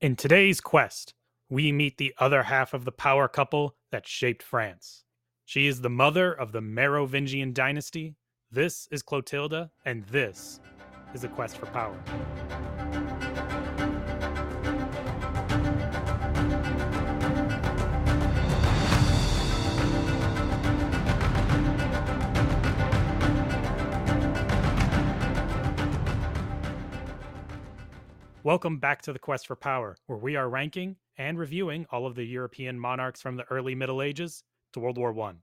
In today's quest, we meet the other half of the power couple that shaped France. She is the mother of the Merovingian dynasty. This is Clotilda, and this is a quest for power. Welcome back to the Quest for Power, where we are ranking and reviewing all of the European monarchs from the early Middle Ages to World War One.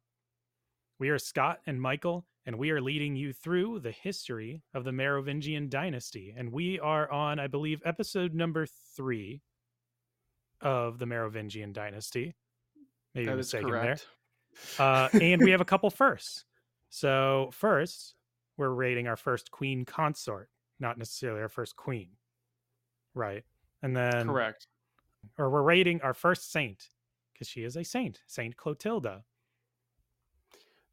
We are Scott and Michael, and we are leading you through the history of the Merovingian dynasty. And we are on, I believe, episode number three of the Merovingian dynasty. Maybe That a is mistake there. Uh, and we have a couple firsts. So first, we're rating our first queen consort, not necessarily our first queen, right? And then, Correct. or we're rating our first saint because she is a saint, Saint Clotilda.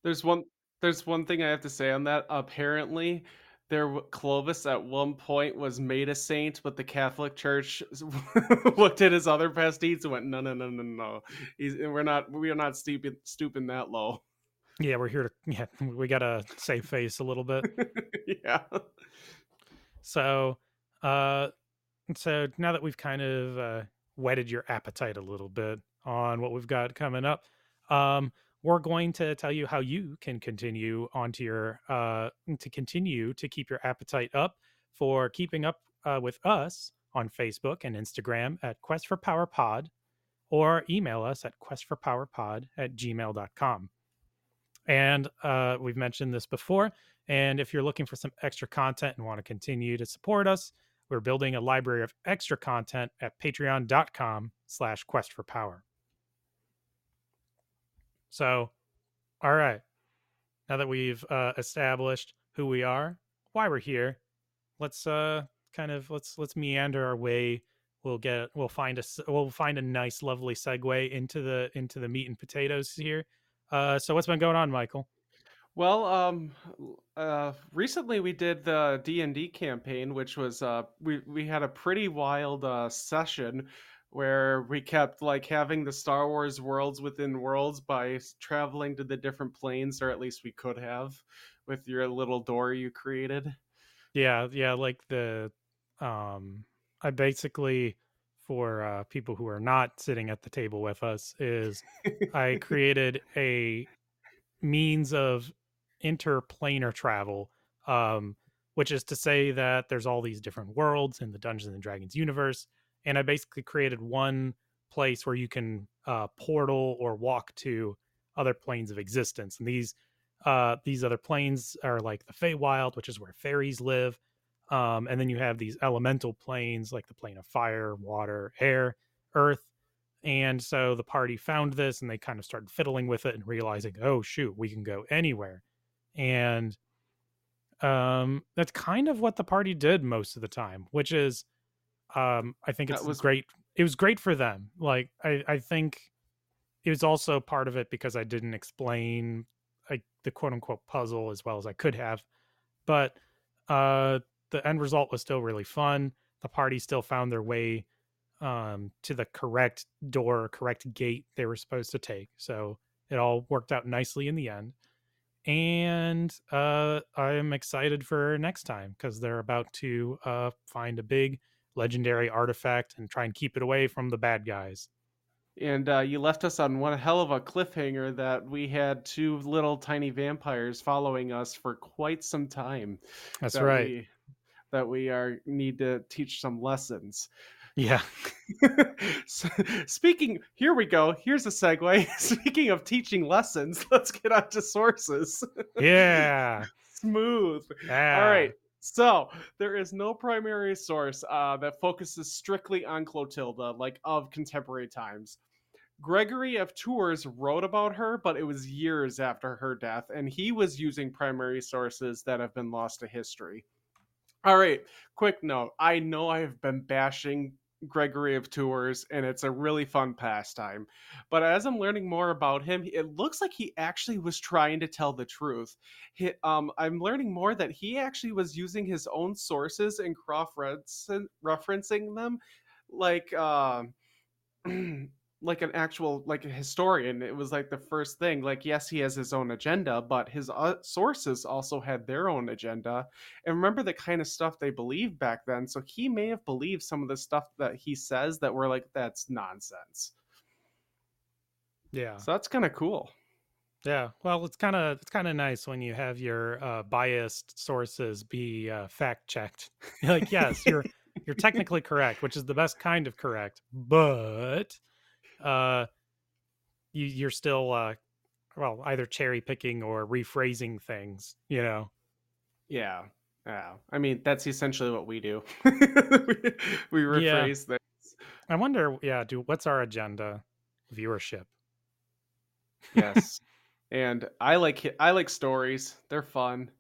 There's one. There's one thing I have to say on that. Apparently, there Clovis at one point was made a saint, but the Catholic Church looked at his other past deeds and went, "No, no, no, no, no. He's, we're not. We are not stooping stooping that low." Yeah, we're here to yeah, we gotta save face a little bit. yeah. So, uh, so now that we've kind of uh, whetted your appetite a little bit on what we've got coming up, um, we're going to tell you how you can continue onto your uh, to continue to keep your appetite up for keeping up uh, with us on Facebook and Instagram at Quest for Power Pod, or email us at questforpowerpod at gmail.com. And uh, we've mentioned this before. And if you're looking for some extra content and want to continue to support us, we're building a library of extra content at patreon.com slash quest for power. So, all right. Now that we've uh, established who we are, why we're here, let's uh kind of let's let's meander our way. We'll get we'll find a we'll find a nice lovely segue into the into the meat and potatoes here. Uh so what's been going on, Michael? Well, um, uh, recently we did the D and D campaign, which was uh, we we had a pretty wild uh, session where we kept like having the Star Wars worlds within worlds by traveling to the different planes, or at least we could have with your little door you created. Yeah, yeah, like the um I basically for uh people who are not sitting at the table with us is I created a means of interplanar travel um which is to say that there's all these different worlds in the Dungeons and Dragons universe and I basically created one place where you can uh portal or walk to other planes of existence and these uh these other planes are like the Feywild which is where fairies live um, and then you have these elemental planes like the plane of fire, water, air, earth. And so the party found this and they kind of started fiddling with it and realizing, oh, shoot, we can go anywhere. And um, that's kind of what the party did most of the time, which is, um, I think That it's was- great. It was great for them. Like, I, I think it was also part of it because I didn't explain like the quote unquote puzzle as well as I could have. But uh the end result was still really fun. The party still found their way um to the correct door, correct gate they were supposed to take. So it all worked out nicely in the end. And uh I'm excited for next time because they're about to uh find a big legendary artifact and try and keep it away from the bad guys. And uh, you left us on one hell of a cliffhanger that we had two little tiny vampires following us for quite some time. That's that right. We, that we are need to teach some lessons. Yeah. S- Speaking, here we go. Here's a segue. Speaking of teaching lessons, let's get on to sources. Yeah. Smooth. yeah. All right. So there is no primary source uh, that focuses strictly on Clotilda, like of contemporary times. Gregory of Tours wrote about her, but it was years after her death, and he was using primary sources that have been lost to history. All right, quick note. I know I have been bashing Gregory of Tours, and it's a really fun pastime. But as I'm learning more about him, it looks like he actually was trying to tell the truth. He, um, I'm learning more that he actually was using his own sources and cross referencing them like uh, like an actual like a historian. It was like the first thing. Like yes, he has his own agenda, but his uh, sources also had their own agenda. And remember the kind of stuff they believed back then. So he may have believed some of the stuff that he says that were like that's nonsense. Yeah. So that's kind of cool. Yeah. Well, it's kind of it's kind of nice when you have your uh, biased sources be uh, fact checked. like, yes, you're you're technically correct, which is the best kind of correct, but uh, you you're still uh, well either cherry picking or rephrasing things. You know. Yeah. Yeah. I mean, that's essentially what we do. we, we rephrase yeah. things. I wonder. Yeah. Do what's our agenda? Viewership. yes and I like I like stories. They're fun.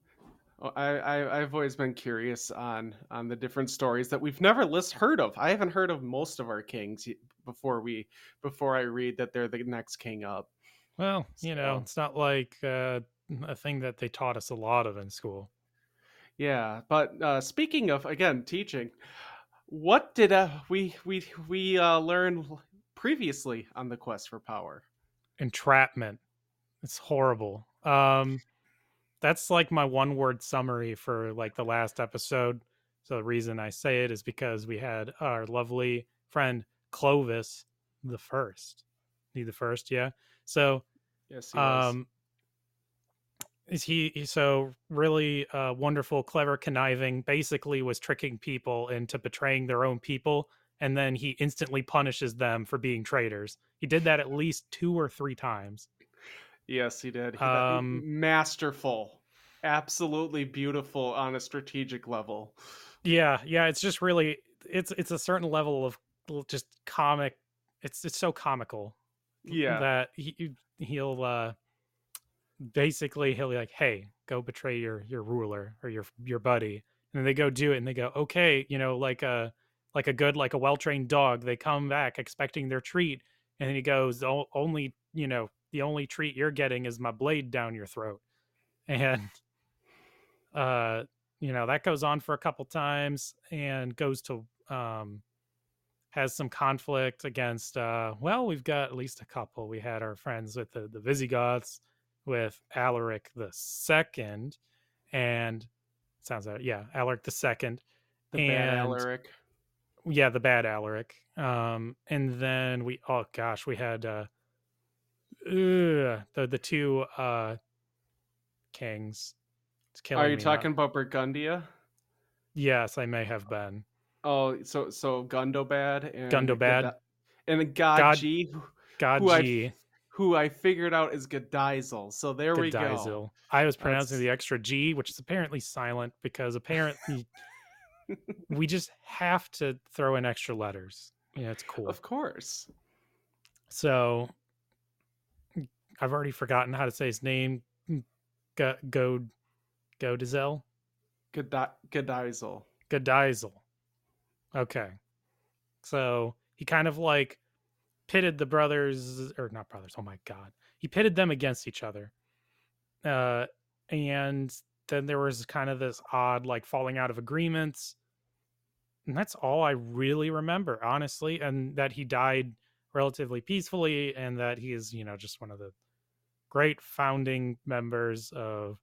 Oh, I, I have always been curious on on the different stories that we've never list heard of. I haven't heard of most of our kings before we before I read that they're the next king up. Well, you so. know, it's not like uh, a thing that they taught us a lot of in school. Yeah, but uh, speaking of again teaching, what did uh, we we we uh, learn previously on the quest for power? Entrapment. It's horrible. Um, that's like my one word summary for like the last episode. So the reason I say it is because we had our lovely friend Clovis the first. He the first, yeah. So yes, he um is he so really uh wonderful, clever, conniving, basically was tricking people into betraying their own people, and then he instantly punishes them for being traitors. He did that at least two or three times. Yes, he did. He, um, masterful, absolutely beautiful on a strategic level. Yeah, yeah. It's just really it's it's a certain level of just comic. It's it's so comical. Yeah, that he he'll uh basically he'll be like, "Hey, go betray your your ruler or your your buddy," and then they go do it, and they go, "Okay," you know, like a like a good like a well trained dog. They come back expecting their treat, and then he goes, "Only you know the only treat you're getting is my blade down your throat and uh you know that goes on for a couple times and goes to um has some conflict against uh well we've got at least a couple we had our friends with the, the visigoths with alaric the second and sounds like yeah alaric the second the and, bad alaric yeah the bad alaric um and then we oh gosh we had uh Ugh, the the two uh kings. Are you talking about Burgundia? Yes, I may have been. Oh, so so Gundobad and Gundobad and Gadji, God, who I, who I figured out is Gadizel. So there we go. I was pronouncing That's... the extra G, which is apparently silent because apparently we just have to throw in extra letters. Yeah, it's cool. Of course. So mm, I've already forgotten how to say his name. Mm, go Go Godizel. Godizel. Godizel. Okay. So he kind of like pitted the brothers or not brothers, oh my god. He pitted them against each other. Uh and then there was kind of this odd like falling out of agreements. And that's all I really remember, honestly, and that he died relatively peacefully and that he is, you know, just one of the great founding members of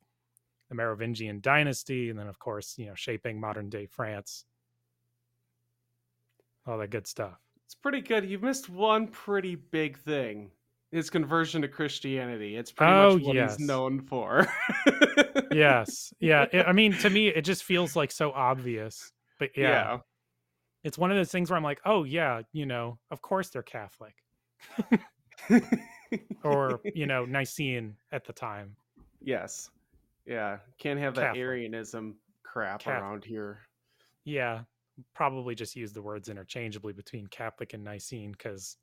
the Merovingian dynasty, and then of course, you know, shaping modern day France. All that good stuff. It's pretty good. You've missed one pretty big thing. His conversion to Christianity. It's pretty oh, much what yes. he's known for. yes. Yeah. It, I mean, to me, it just feels like so obvious. But yeah, yeah. It's one of those things where I'm like, oh, yeah, you know, of course they're Catholic or you know Nicene at the time. Yes, yeah, can't have that Catholic. Arianism crap Catholic. around here. Yeah, probably just use the words interchangeably between Catholic and Nicene because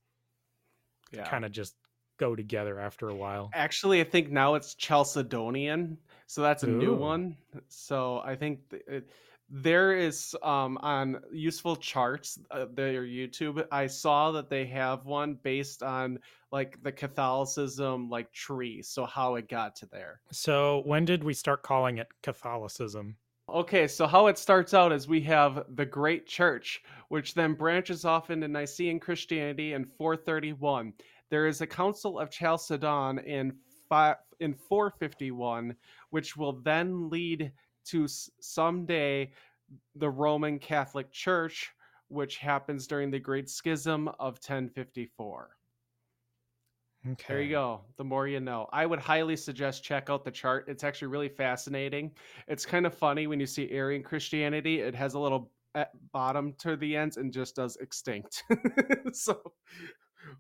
yeah. kind of just go together after a while. Actually, I think now it's Chalcedonian, so that's a Ooh. new one. So I think it, there is um, on useful charts uh, their youtube i saw that they have one based on like the catholicism like tree so how it got to there so when did we start calling it catholicism Okay, so how it starts out is we have the Great Church, which then branches off into Nicene Christianity in 431. There is a Council of Chalcedon in five, in 451, which will then lead to someday the Roman Catholic Church, which happens during the Great Schism of 1054. Okay. There you go. The more you know. I would highly suggest check out the chart. It's actually really fascinating. It's kind of funny when you see Arian Christianity. It has a little eh, bottom to the ends and just does extinct. so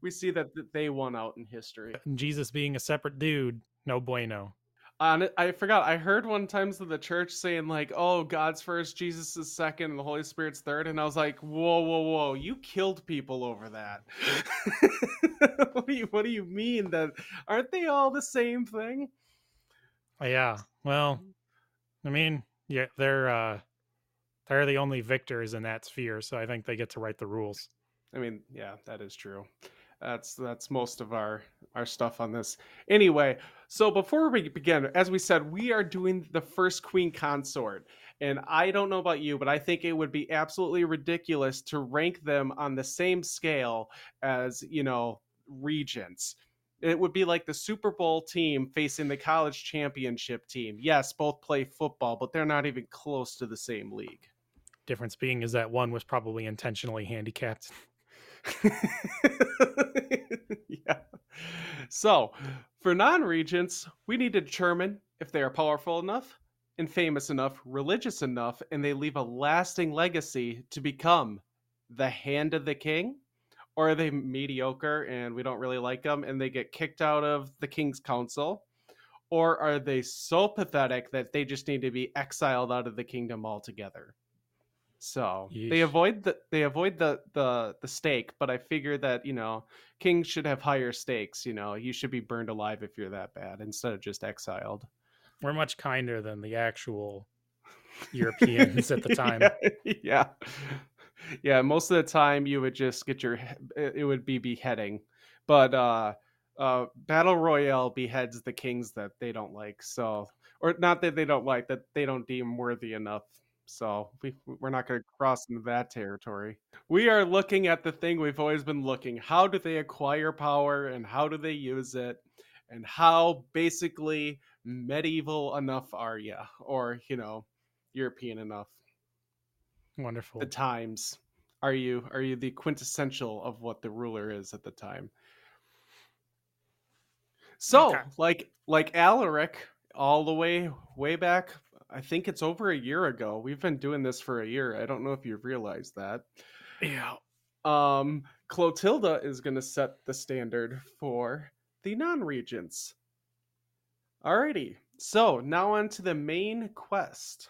we see that they won out in history. Jesus being a separate dude, no bueno. On I forgot. I heard one times of the church saying like, "Oh, God's first, Jesus is second, and the Holy Spirit's third. and I was like, "Whoa, whoa, whoa! You killed people over that. what do you What do you mean that? Aren't they all the same thing?" Yeah. Well, I mean, yeah, they're uh, they're the only victors in that sphere, so I think they get to write the rules. I mean, yeah, that is true. That's that's most of our our stuff on this. Anyway, so before we begin, as we said, we are doing the first queen consort. And I don't know about you, but I think it would be absolutely ridiculous to rank them on the same scale as, you know, regents. It would be like the Super Bowl team facing the college championship team. Yes, both play football, but they're not even close to the same league. Difference being is that one was probably intentionally handicapped. yeah. So, for non regents, we need to determine if they are powerful enough and famous enough, religious enough, and they leave a lasting legacy to become the hand of the king, or are they mediocre and we don't really like them and they get kicked out of the king's council? Or are they so pathetic that they just need to be exiled out of the kingdom altogether? So Yeesh. they avoid the they avoid the the the stake, but I figure that you know kings should have higher stakes. You know, you should be burned alive if you're that bad instead of just exiled. We're much kinder than the actual Europeans at the time. Yeah, yeah, yeah. Most of the time, you would just get your it would be beheading, but uh, uh, battle royale beheads the kings that they don't like. So, or not that they don't like that they don't deem worthy enough so we we're not going to cross into that territory. We are looking at the thing we've always been looking. How do they acquire power and how do they use it? And how basically medieval enough are you or, you know, European enough? Wonderful. The times. Are you are you the quintessential of what the ruler is at the time? So, okay. like like Alaric all the way way back I think it's over a year ago. We've been doing this for a year. I don't know if you've realized that. Yeah. Um, Clotilda is going to set the standard for the non regents. Alrighty. So now on to the main quest.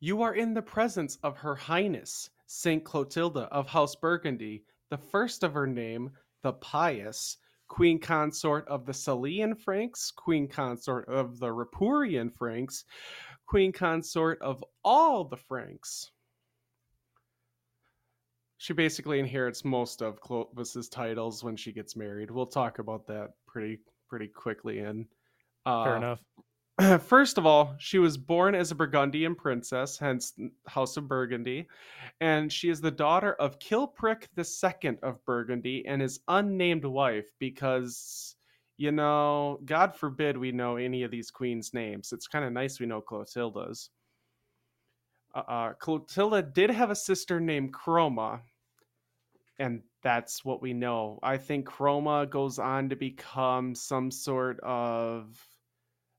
You are in the presence of Her Highness, Saint Clotilda of House Burgundy, the first of her name, the Pious, queen consort of the Salian Franks, queen consort of the Ripuarian Franks, queen consort of all the Franks. She basically inherits most of Clovis's titles when she gets married. We'll talk about that pretty pretty quickly in uh, Fair enough. First of all, she was born as a Burgundian princess, hence House of Burgundy, and she is the daughter of Chilperic II of Burgundy and his unnamed wife because, you know, God forbid we know any of these queens' names. It's kind of nice we know Clotilda's. Uh, uh, Clotilda did have a sister named Chroma, and that's what we know. I think Chroma goes on to become some sort of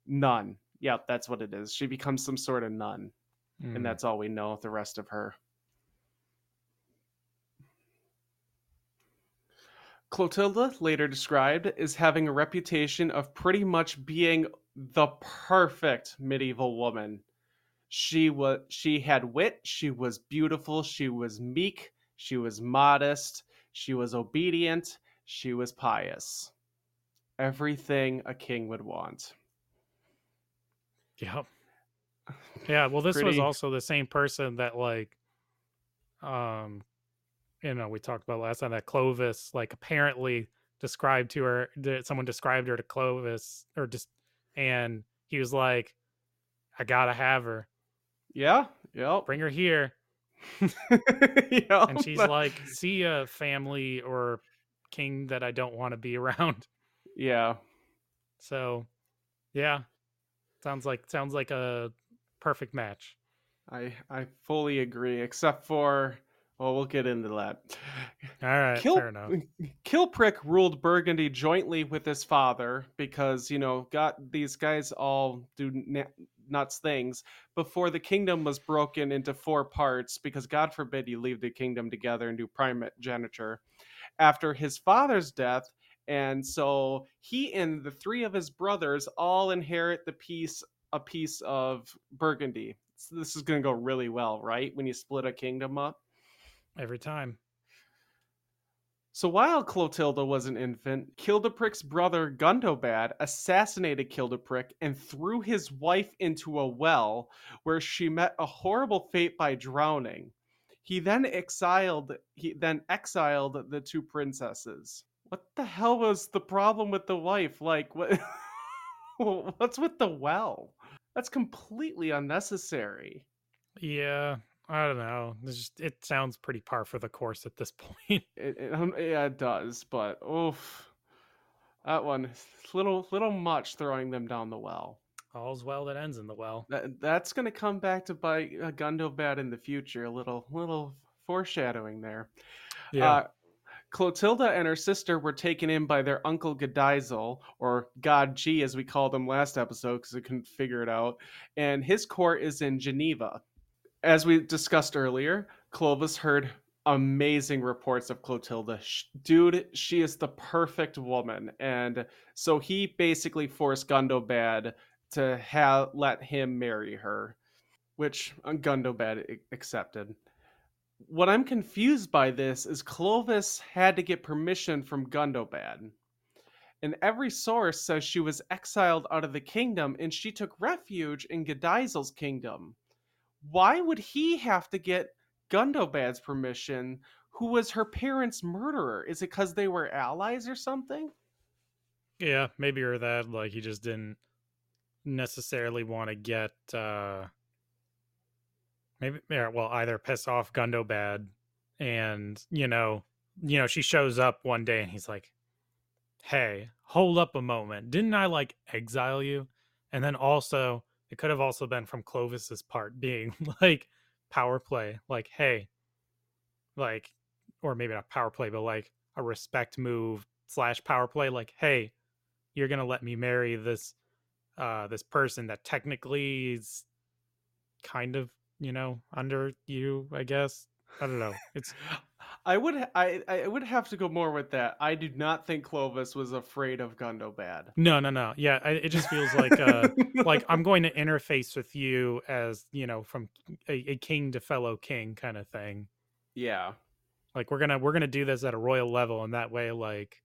nun. Yep, that's what it is. She becomes some sort of nun. Mm. And hmm. that's all we know of the rest of her. Clotilda, later described, is having a reputation of pretty much being the perfect medieval woman. She was she had wit, she was beautiful, she was meek, she was modest, she was obedient, she was pious. Everything a king would want. Yep. Yeah, well this Pretty... was also the same person that like um you know, we talked about last time that Clovis like apparently described to her that someone described her to Clovis or just and he was like I gotta have her. Yeah. Yep. Bring her here. Yep. And she's like, see a family or king that I don't want to be around. yeah. So yeah. Sounds like sounds like a perfect match. I I fully agree, except for well, we'll get into that. All right, Kill, fair enough. Chilperic ruled Burgundy jointly with his father because you know got these guys all do na- nuts things before the kingdom was broken into four parts because God forbid you leave the kingdom together and do primogeniture. After his father's death, and so he and the three of his brothers all inherit the piece a piece of Burgundy. So this is going to go really well, right? When you split a kingdom up. Every time. So while Clotilda was an infant, Kildeprick's brother Gundobad assassinated Kildeprick and threw his wife into a well where she met a horrible fate by drowning. He then exiled he then exiled the two princesses. What the hell was the problem with the wife? Like what what's with the well? That's completely unnecessary. Yeah, I don't know. It's just it sounds pretty par for the course at this point. It, it, um, yeah, it does, but oof, that one little little much throwing them down the well. All's well that ends in the well. That that's gonna come back to bite uh, Gundobad in the future. A little little foreshadowing there. Yeah. Uh, Clotilda and her sister were taken in by their uncle Gadizel, or God G, as we called him last episode because we couldn't figure it out. And his court is in Geneva. As we discussed earlier, Clovis heard amazing reports of Clotilda. Dude, she is the perfect woman. And so he basically forced Gundobad to let him marry her, which uh, Gundobad accepted what I'm confused by this is Clovis had to get permission from Gundobad. And every source says she was exiled out of the kingdom and she took refuge in Gadizel's kingdom. Why would he have to get Gundobad's permission, who was her parents' murderer? Is it because they were allies or something? Yeah, maybe or that like he just didn't necessarily want to get uh maybe yeah, well either piss off Gundobad and you know you know she shows up one day and he's like hey hold up a moment. Didn't i like exile you? And then also it could have also been from clovis's part being like power play like hey like or maybe not power play but like a respect move slash power play like hey you're gonna let me marry this uh this person that technically is kind of you know under you i guess i don't know it's I would I I would have to go more with that. I do not think Clovis was afraid of Gundobad. no no no yeah I, it just feels like uh like i'm going to interface with you as you know from a, a king to fellow king kind of thing yeah. like we're gonna we're gonna do this at a royal level and that way like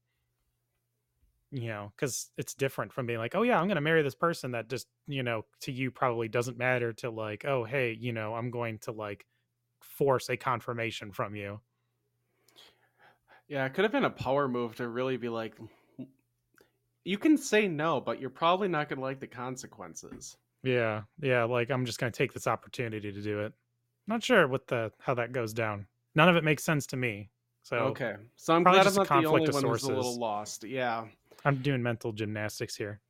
you know because it's different from being like oh yeah i'm gonna marry this person that just you know to you probably doesn't matter to like oh hey you know i'm going to like force a confirmation from you Yeah, it could have been a power move to really be like mm, mm, you can say no, but you're probably not going to like the consequences. yeah yeah like i'm just gonna take this opportunity to do it not sure what the how that goes down none of it makes sense to me so okay. So I'm probably glad I'm a not the only conflict of one who's a little lost. Yeah. I'm doing mental gymnastics here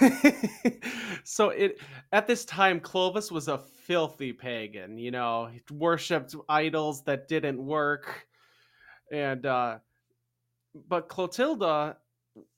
so it at this time Clovis was a filthy pagan, you know, he worshipped idols that didn't work. And uh but Clotilda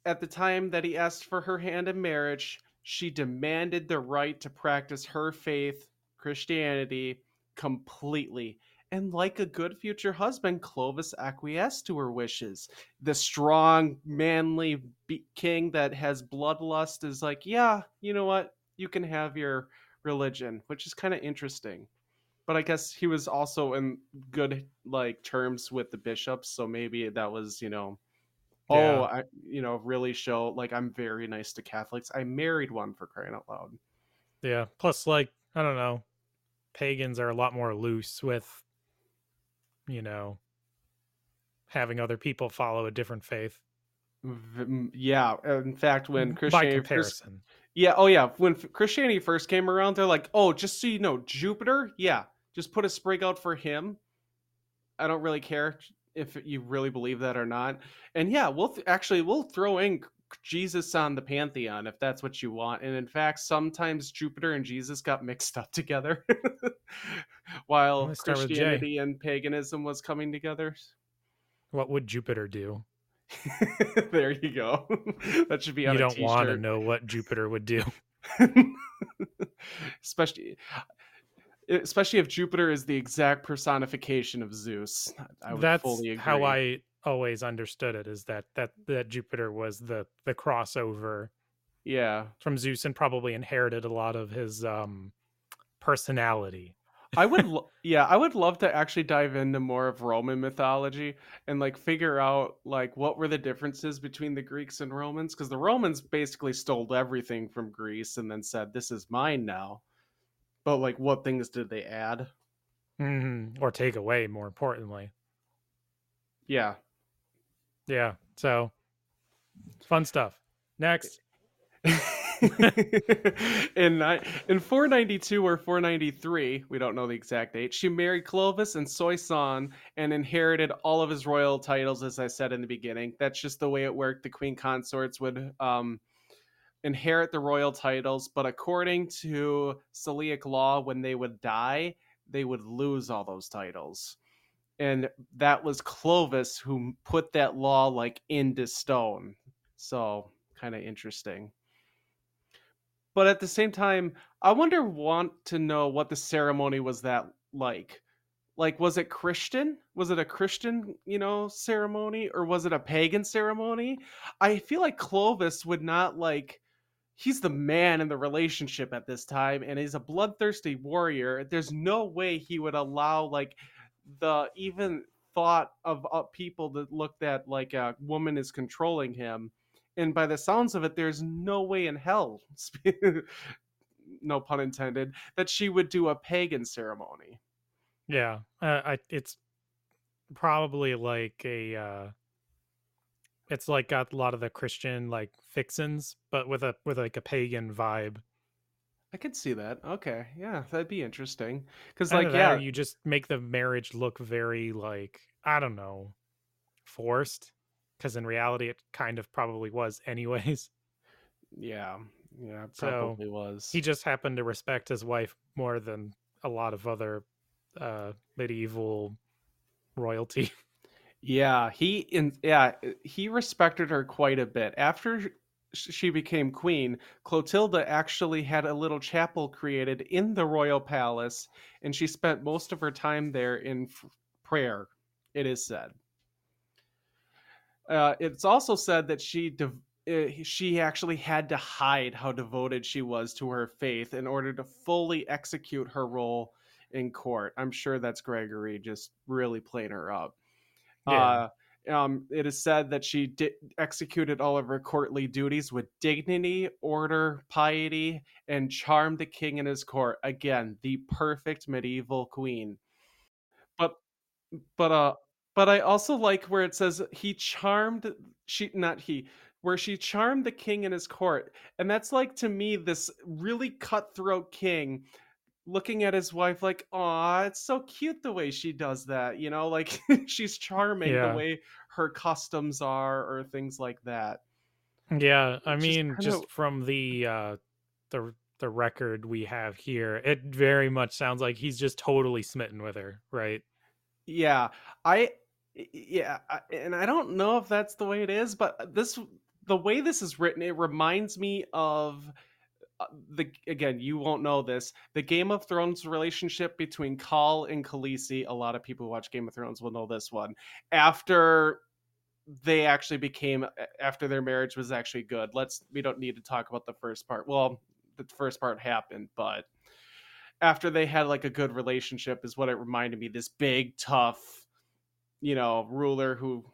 at the time that he asked for her hand in marriage, she demanded the right to practice her faith, Christianity, completely. And like a good future husband, Clovis acquiesced to her wishes. The strong, manly be- king that has bloodlust is like, yeah, you know what? You can have your religion, which is kind of interesting. But I guess he was also in good like terms with the bishops, so maybe that was, you know, oh, Yeah. oh, I, you know, really show like I'm very nice to Catholics. I married one for crying out loud. yeah plus like i don't know pagans are a lot more loose with you know having other people follow a different faith yeah, in fact, when by Christianity first, yeah, oh yeah, when Christianity first came around, they're like, oh, just so you know, Jupiter, yeah, just put a sprig out for him. I don't really care if you really believe that or not. And yeah, we'll th- actually we'll throw in Jesus on the pantheon if that's what you want. And in fact, sometimes Jupiter and Jesus got mixed up together while Let's start with J. Christianity and paganism was coming together. What would Jupiter do? there you go. that should be on You don't want to know what Jupiter would do. especially especially if Jupiter is the exact personification of Zeus. I would That's fully agree. how I always understood it. Is that that that Jupiter was the the crossover yeah. from Zeus and probably inherited a lot of his um personality. I would lo- yeah, I would love to actually dive into more of Roman mythology and like figure out like what were the differences between the Greeks and Romans because the Romans basically stole everything from Greece and then said this is mine now. But like what things did they add? Mm-hmm. Or take away, more importantly. Yeah. Yeah. So fun stuff. Next. in in 492 or 493, we don't know the exact date. She married Clovis and Soissons and inherited all of his royal titles, as I said in the beginning. That's just the way it worked. The queen consorts would um, inherit the royal titles, but according to Salic law, when they would die, they would lose all those titles. And that was Clovis who put that law like into stone. So kind of interesting. But at the same time, I wonder want to know what the ceremony was that like. Like was it Christian? Was it a Christian, you know, ceremony or was it a pagan ceremony? I feel like Clovis would not like he's the man in the relationship at this time and he's a bloodthirsty warrior. There's no way he would allow like the even thought of uh, people that looked at like a woman is controlling him and by the sounds of it there's no way in hell no pun intended that she would do a pagan ceremony Yeah. Uh, I it's probably like a uh it's like got a lot of the Christian like fixins, but with a with like a pagan vibe. I could see that okay yeah that'd be interesting because like yeah you just make the marriage look very like I don't know, forced. Because in reality, it kind of probably was, anyways. yeah yeah it So, probably was He just happened to respect his wife more than a lot of other uh, medieval royalty. Yeah, he in yeah, he respected her quite a bit. After she became queen, Clotilda actually had a little chapel created in the royal palace, and she spent most of her time there in f- prayer. It is said. Uh, it's also said that she dev- uh, she actually had to hide how devoted she was to her faith in order to fully execute her role in court. I'm sure that's Gregory just really playing her up. Yeah. Uh, um, it is said that she di- executed all of her courtly duties with dignity, order, piety, and charmed the king and his court. Again, the perfect medieval queen. But but uh but I also like where it says he charmed she not he where she charmed the king and his court. And that's like to me this really cutthroat king looking at his wife like, "Aw, it's so cute the way she does that." You know, like she's charming Yeah. the way her customs are or things like that. Yeah, I Which mean, kind just from the uh the the record we have here, it very much sounds like he's just totally smitten with her, right? yeah, I yeah, I- and I don't know if that's the way it is, but this the way this is written, it reminds me of Uh, the again, you won't know this. The Game of Thrones relationship between Khal and Khaleesi. A lot of people who watch Game of Thrones will know this one. After they actually became after their marriage was actually good. Let's we don't need to talk about the first part. Well, the first part happened, but after they had like a good relationship is what it reminded me. This big, tough, you know, ruler who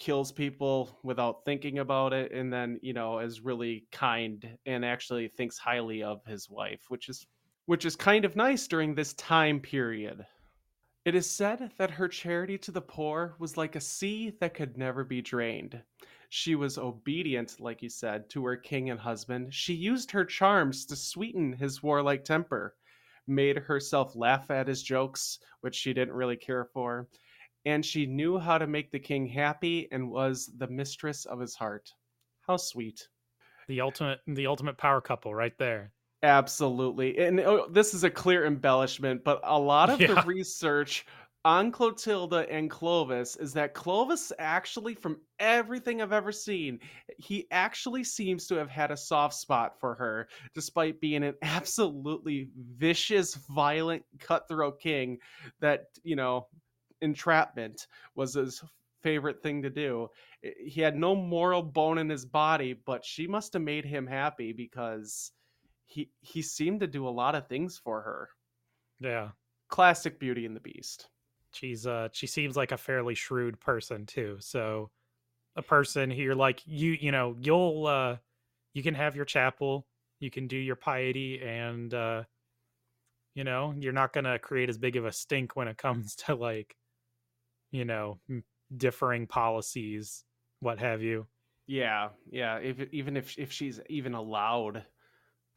kills people without thinking about it and then you know is really kind and actually thinks highly of his wife which is which is kind of nice during this time period It is said that her charity to the poor was like a sea that could never be drained. She was obedient, like you said, to her king and husband. She used her charms to sweeten his warlike temper, made herself laugh at his jokes, which she didn't really care for, and she knew how to make the king happy and was the mistress of his heart. How sweet. The ultimate the ultimate power couple right there. Absolutely. And oh, this is a clear embellishment, but a lot of the research on Clotilda and Clovis is that Clovis actually, from everything I've ever seen, he actually seems to have had a soft spot for her, despite being an absolutely vicious, violent, cutthroat king that, you know, entrapment was his favorite thing to do. He had no moral bone in his body, but she must have made him happy because he he seemed to do a lot of things for her. Yeah. Classic Beauty and the Beast. She's uh she seems like a fairly shrewd person too. So a person who you're like you you know, you'll uh you can have your chapel, you can do your piety and uh you know, you're not going to create as big of a stink when it comes to like you know, differing policies, what have you. Yeah, yeah. If even if if she's even allowed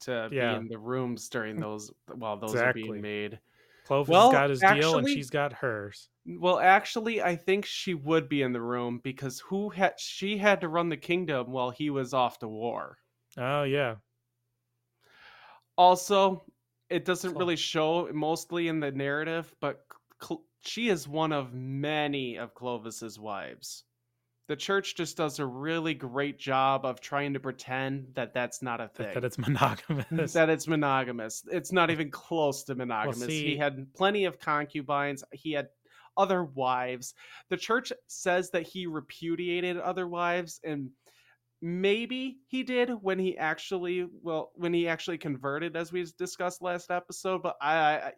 to Yeah. be in the rooms during mm, those while those are being made. Clovis Well, got his deal and she's got hers. Well, actually, I think she would be in the room because who had she had to run the kingdom while he was off to war. Oh yeah. Also, it doesn't really show mostly in the narrative, but Cl- she is one of many of Clovis's wives. The church just does a really great job of trying to pretend that that's not a thing. That, it's monogamous. that it's monogamous. It's not even close to monogamous. see- he had plenty of concubines. He had other wives. The church says that he repudiated other wives and maybe he did when he actually well when he actually converted as we discussed last episode but i, I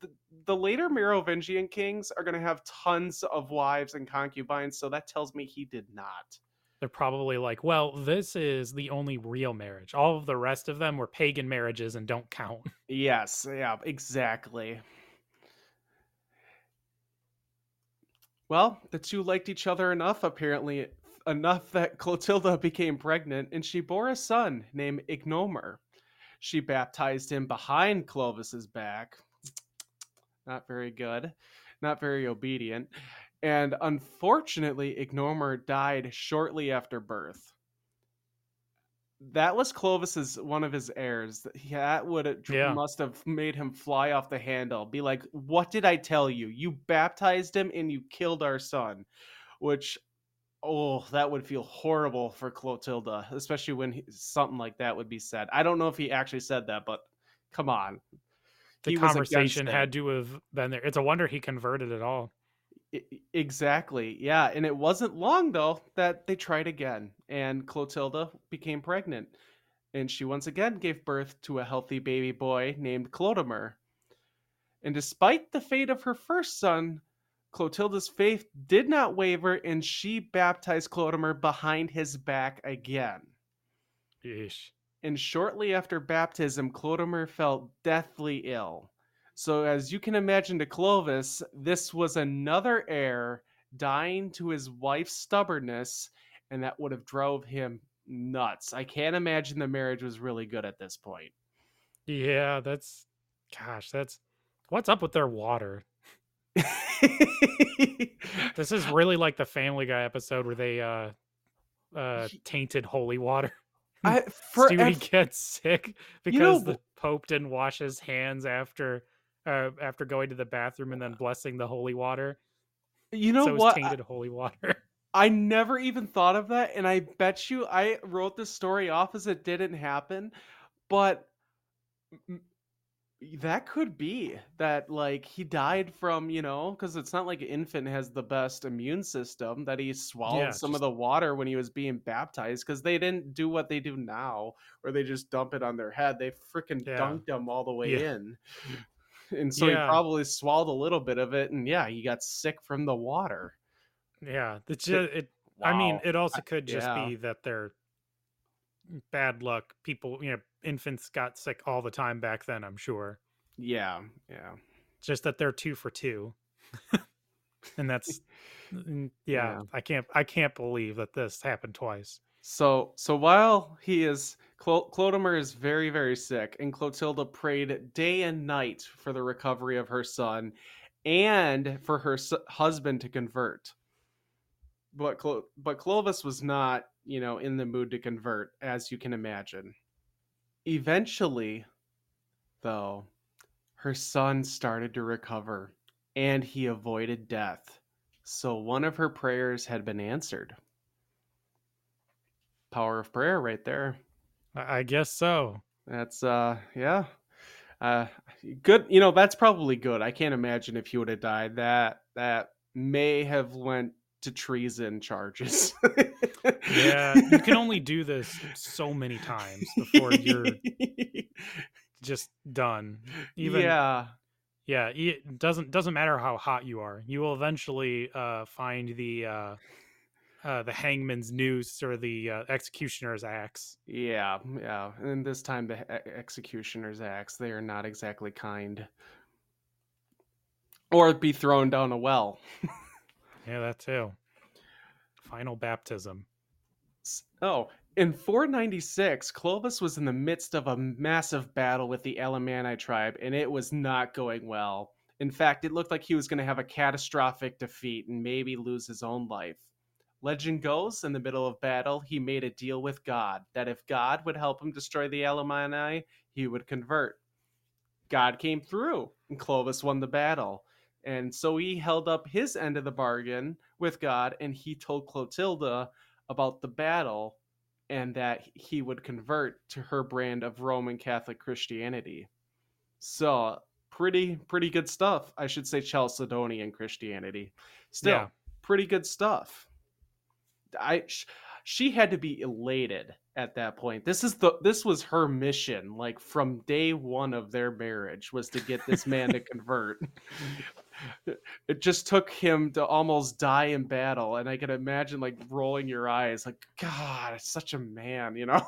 the, the later merovingian kings are going to have tons of wives and concubines so that tells me he did not They're probably like, well, this is the only real marriage. All of the rest of them were pagan marriages and don't count. Yes, yeah, exactly. Well, the two liked each other enough, apparently, enough that Clotilda became pregnant and she bore a son named Ignomer. She baptized him behind Clovis's back. Not very good, not very obedient. And unfortunately, Ignomer died shortly after birth. That was Clovis's one of his heirs. That- That would have Yeah. must have made him fly off the handle. Be like, "What did I tell you? You baptized him and you killed our son." Which, oh, that would feel horrible for Clotilda, especially when he, something like that would be said. I don't know if he actually said that, but come on, The He was against conversation had to have been there. It's a wonder he converted at all. Exactly. Yeah, and it wasn't long though that they tried again, and Clotilda became pregnant, and she once again gave birth to a healthy baby boy named Clodomir. And despite the fate of her first son, Clotilda's faith did not waver, and she baptized Clodomir behind his back again. Yeesh. And shortly after baptism, Clodomir felt deathly ill. So, as you can imagine to Clovis, this was another heir dying to his wife's stubbornness, and that would have drove him nuts. I can't imagine the marriage was really good at this point. Yeah, that's gosh, that's what's up with their water. This is really like the Family Guy episode where they uh uh tainted holy water. I, for Stewie ev- gets sick because know, the Pope didn't wash his hands after uh after going to the bathroom and then blessing the holy water. you know so what? it's tainted holy water. I never even thought of that, and I bet you I wrote this story off as it didn't happen, but that could be that like he died from you know because it's not like an infant has the best immune system that he swallowed Yeah, some of the water when he was being baptized because they didn't do what they do now where they just dump it on their head they freaking Yeah. dunked him all the way Yeah. in and so he probably swallowed a little bit of it and yeah he got sick from the water yeah, it's just it I mean, it also could just be that they're mm, bad luck. People, you know, infants got sick all the time back then, I'm sure. yeah yeah Just that they're two for two. and that's yeah, Yeah. I can't I can't believe that this happened twice. So so while he is Clo- Clodomir is very very sick, and Clotilda prayed day and night for the recovery of her son, and for her s- husband to convert. But Clo- but Clovis was not, you know, in the mood to convert, as you can imagine. Eventually, though, her son started to recover, and he avoided death. So one of her prayers had been answered. Power of prayer, right there. I, guess so. That's uh yeah. Uh good, you know, that's probably good. I can't imagine if he would have died. That that may have went to treason charges. Yeah, you can only do this so many times before you're just done. Even yeah. yeah, it doesn't doesn't matter how hot you are. You will eventually uh find the uh uh the hangman's noose or the uh, executioner's axe. Yeah, yeah. And this time the executioner's axe, they are not exactly kind. Or be thrown down a well. Yeah, that too. Final baptism. Oh, in 496, Clovis was in the midst of a massive battle with the Alemanni tribe, and it was not going well. In fact, it looked like he was going to have a catastrophic defeat and maybe lose his own life. Legend goes, in the middle of battle, he made a deal with God that if God would help him destroy the Alemanni, he would convert. God came through, and Clovis won the battle. And so he held up his end of the bargain with God, and he told Clotilda about the battle and that he would convert to her brand of Roman Catholic Christianity. So, pretty pretty good stuff. I should say Chalcedonian Christianity. Still, Yeah. pretty good stuff. I sh- she had to be elated at that point. This is the this was her mission like from day 1 of their marriage was to get this man to convert. It just took him to almost die in battle and I can imagine like rolling your eyes like god, it's such a man, you know.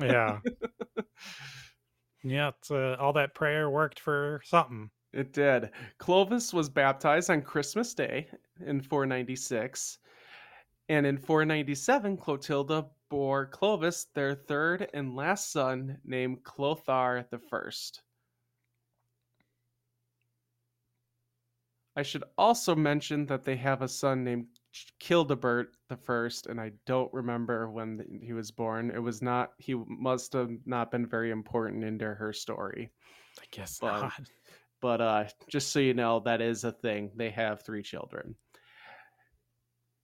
Yeah. yeah, it's, uh, all that prayer worked for something. It did. Clovis was baptized on Christmas Day in 496. And in 497, Clotilda bore Clovis their third and last son named Clothar the First. I should also mention that they have a son named Childebert the First, and I don't remember when he was born. It was not. He must have not been very important into her story. I guess But- not. But uh, just so you know, that is a thing. They have three children.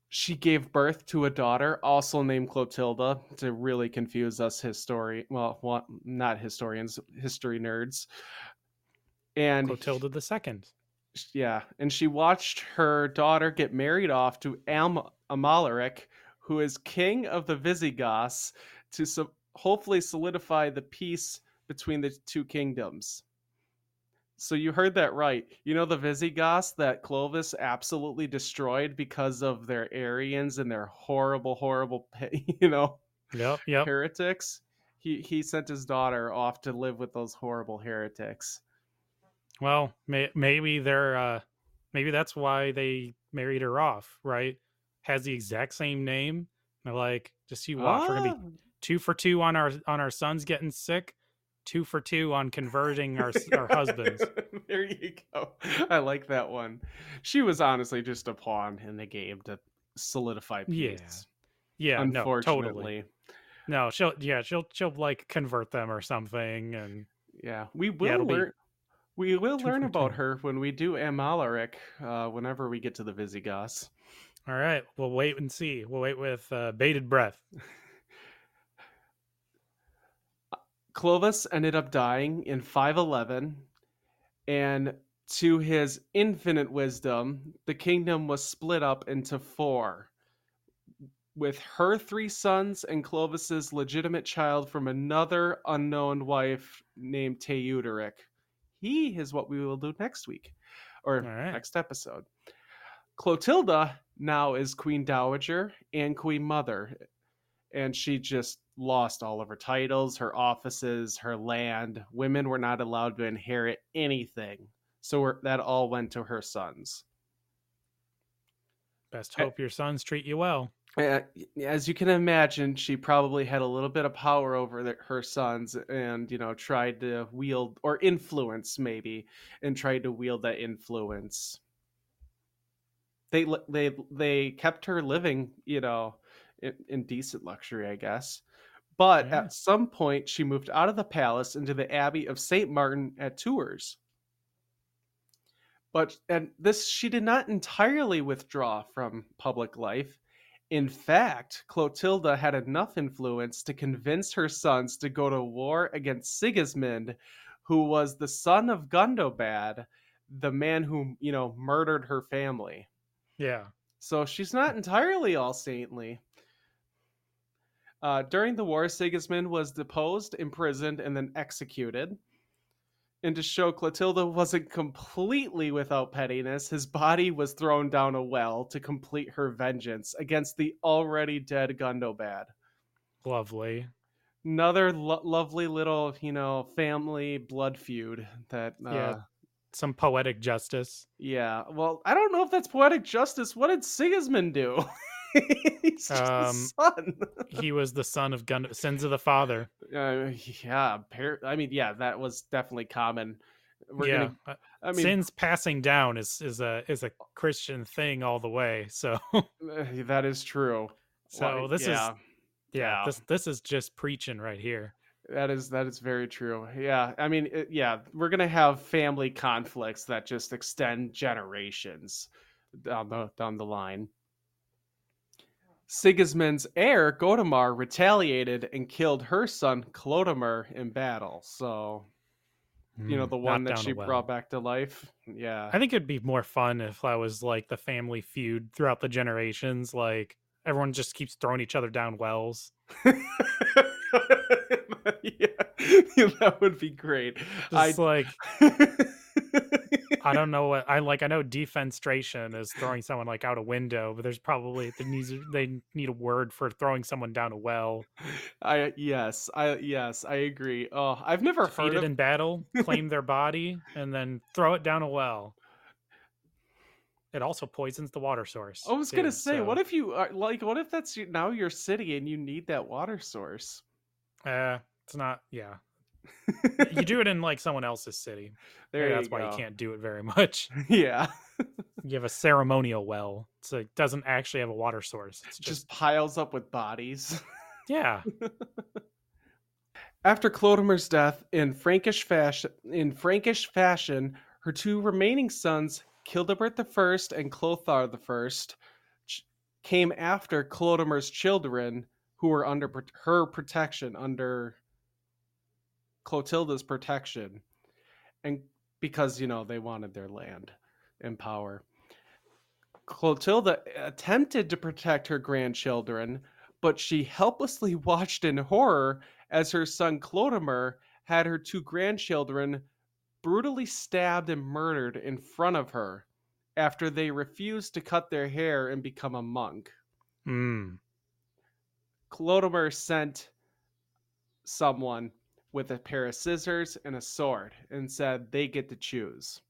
She gave birth to a daughter, also named Clotilda, to really confuse us history. Well, not historians, history nerds. And Clotilda the second. Yeah, and she watched her daughter get married off to Am- Amalric, who is king of the Visigoths, to so- hopefully solidify the peace between the two kingdoms. So you heard that right. You know the Visigoths that Clovis absolutely destroyed because of their Arians and their horrible, horrible, you know, Yep, yep. heretics. He he sent his daughter off to live with those horrible heretics. Well, may, maybe they're uh maybe that's why they married her off, right? Has the exact same name. They're like, just you watch, we're gonna be Ah. two for two on our on our sons getting sick, two for two on converting our our husbands. there you go. I like that one. She was honestly just a pawn in the game to solidify Yeah. peace. Yeah, no, totally. No, she'll yeah, she'll she'll like convert them or something and Yeah, we will be learn. We will learn about her when we do Amalric, uh, whenever we get to the Visigoths. all right, we'll wait and see. We'll wait with uh, bated breath. Clovis ended up dying in 511, and to his infinite wisdom, the kingdom was split up into four, with her three sons and Clovis's legitimate child from another unknown wife named Teuderic. He is what we will do next week, or right. next episode. Clotilda now is Queen Dowager and Queen Mother, and she just lost all of her titles, her offices, her land. Women were not allowed to inherit anything, so we're- that all went to her sons. Best Eh. hope your sons treat you well. Uh, as you can imagine, she probably had a little bit of power over the, her sons, and you know, tried to wield or influence maybe, and tried to wield that influence. They they they kept her living, you know, in, in decent luxury, I guess. But Yeah. at some point, she moved out of the palace into the Abbey of Saint Martin at Tours. But and this she did not entirely withdraw from public life. In fact, Clotilda had enough influence to convince her sons to go to war against Sigismund, who was the son of Gundobad, the man who, you know, murdered her family. Yeah. So she's not entirely all saintly. Uh, during the war, Sigismund was deposed, imprisoned, and then executed. And to show Clotilda wasn't completely without pettiness, his body was thrown down a well to complete her vengeance against the already dead Gundobad. Lovely. Another lo- lovely little, you know, family blood feud that. Uh, Yeah. Some poetic justice. Yeah. Well, I don't know if that's poetic justice. What did Sigismund do? He's just Um, son. He was the son of Gun sins of the father. Uh, yeah, par- I mean, yeah, that was definitely common. We're yeah. gonna. uh, I mean, Sins passing down is is a is a Christian thing all the way. So uh, that is true. So Why- this is- yeah, yeah, Yeah. this this is just preaching right here. that is that is very true. Yeah, I mean, it, yeah, we're gonna have family conflicts that just extend generations down the down the line. Sigismund's heir Godemar retaliated and killed her son Clodomir in battle. So you know Mm, the one that she well. brought back to life. Yeah, I think it'd be more fun if that was like the family feud throughout the generations. Like everyone just keeps throwing each other down wells. yeah, that would be great. I like I don't know what I like. I know defenstration is throwing someone like out a window, but there's probably there needs they need a word for throwing someone down a well. I yes, I yes, I agree. Oh, I've never heard Defeated of in battle, claim their body, and then throw it down a well. It also poisons the water source. I was gonna too, say, what if you are like, what if that's now your city and you need that water source? Uh, it's not. Yeah, you do it in like someone else's city. there you that's why you can't do it very much. Yeah, You have a ceremonial well, so it doesn't actually have a water source. It's just, just piles up with bodies. yeah. After Clodomir's death, in Frankish fashion, in Frankish fashion, her two remaining sons, Childebert I and Clothar I, ch- came after Clodomir's children, who were under pro- her protection, under Clotilda's protection, and because you know they wanted their land and power. Clotilda attempted to protect her grandchildren, but she helplessly watched in horror as her son Clodomir had her two grandchildren brutally stabbed and murdered in front of her after they refused to cut their hair and become a monk. Mm. Clodomir sent someone with a pair of scissors and a sword and said they get to choose.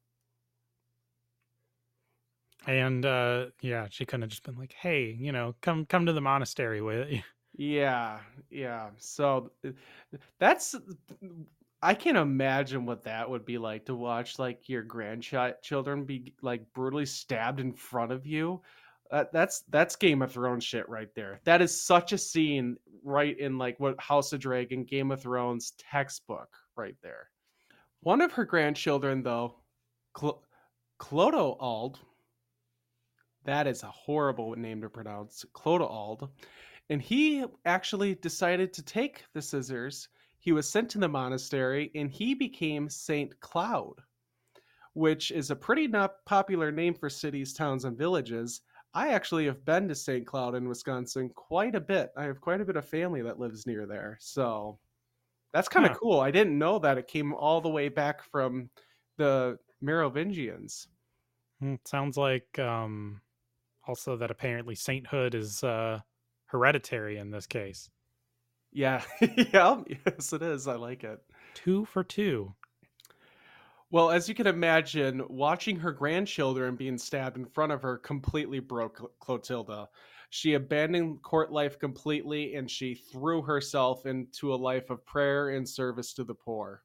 And uh yeah, she couldn't have just been like, "Hey, you know, come come to the monastery with you." Yeah, yeah. So that's I can't imagine what that would be like to watch like your grandchildren be like brutally stabbed in front of you. Uh, that's that's Game of Thrones shit right there. That is such a scene right in like what House of Dragon, Game of Thrones textbook right there. One of her grandchildren though, Cl- Clodoald, that is a horrible name to pronounce. Clodoald and he actually decided to take the scissors. He was sent to the monastery and he became Saint Cloud, which is a pretty not popular name for cities, towns, and villages. I actually have been to St. Cloud in Wisconsin quite a bit. I have quite a bit of family that lives near there. So that's kind of Huh. cool. I didn't know that it came all the way back from the Merovingians. Mm, Sounds like um also that apparently sainthood is uh hereditary in this case. Yeah. yeah. Yes, it is. I like it. Two for two. Well, as you can imagine, watching her grandchildren being stabbed in front of her completely broke Clotilda. She abandoned court life completely and she threw herself into a life of prayer and service to the poor.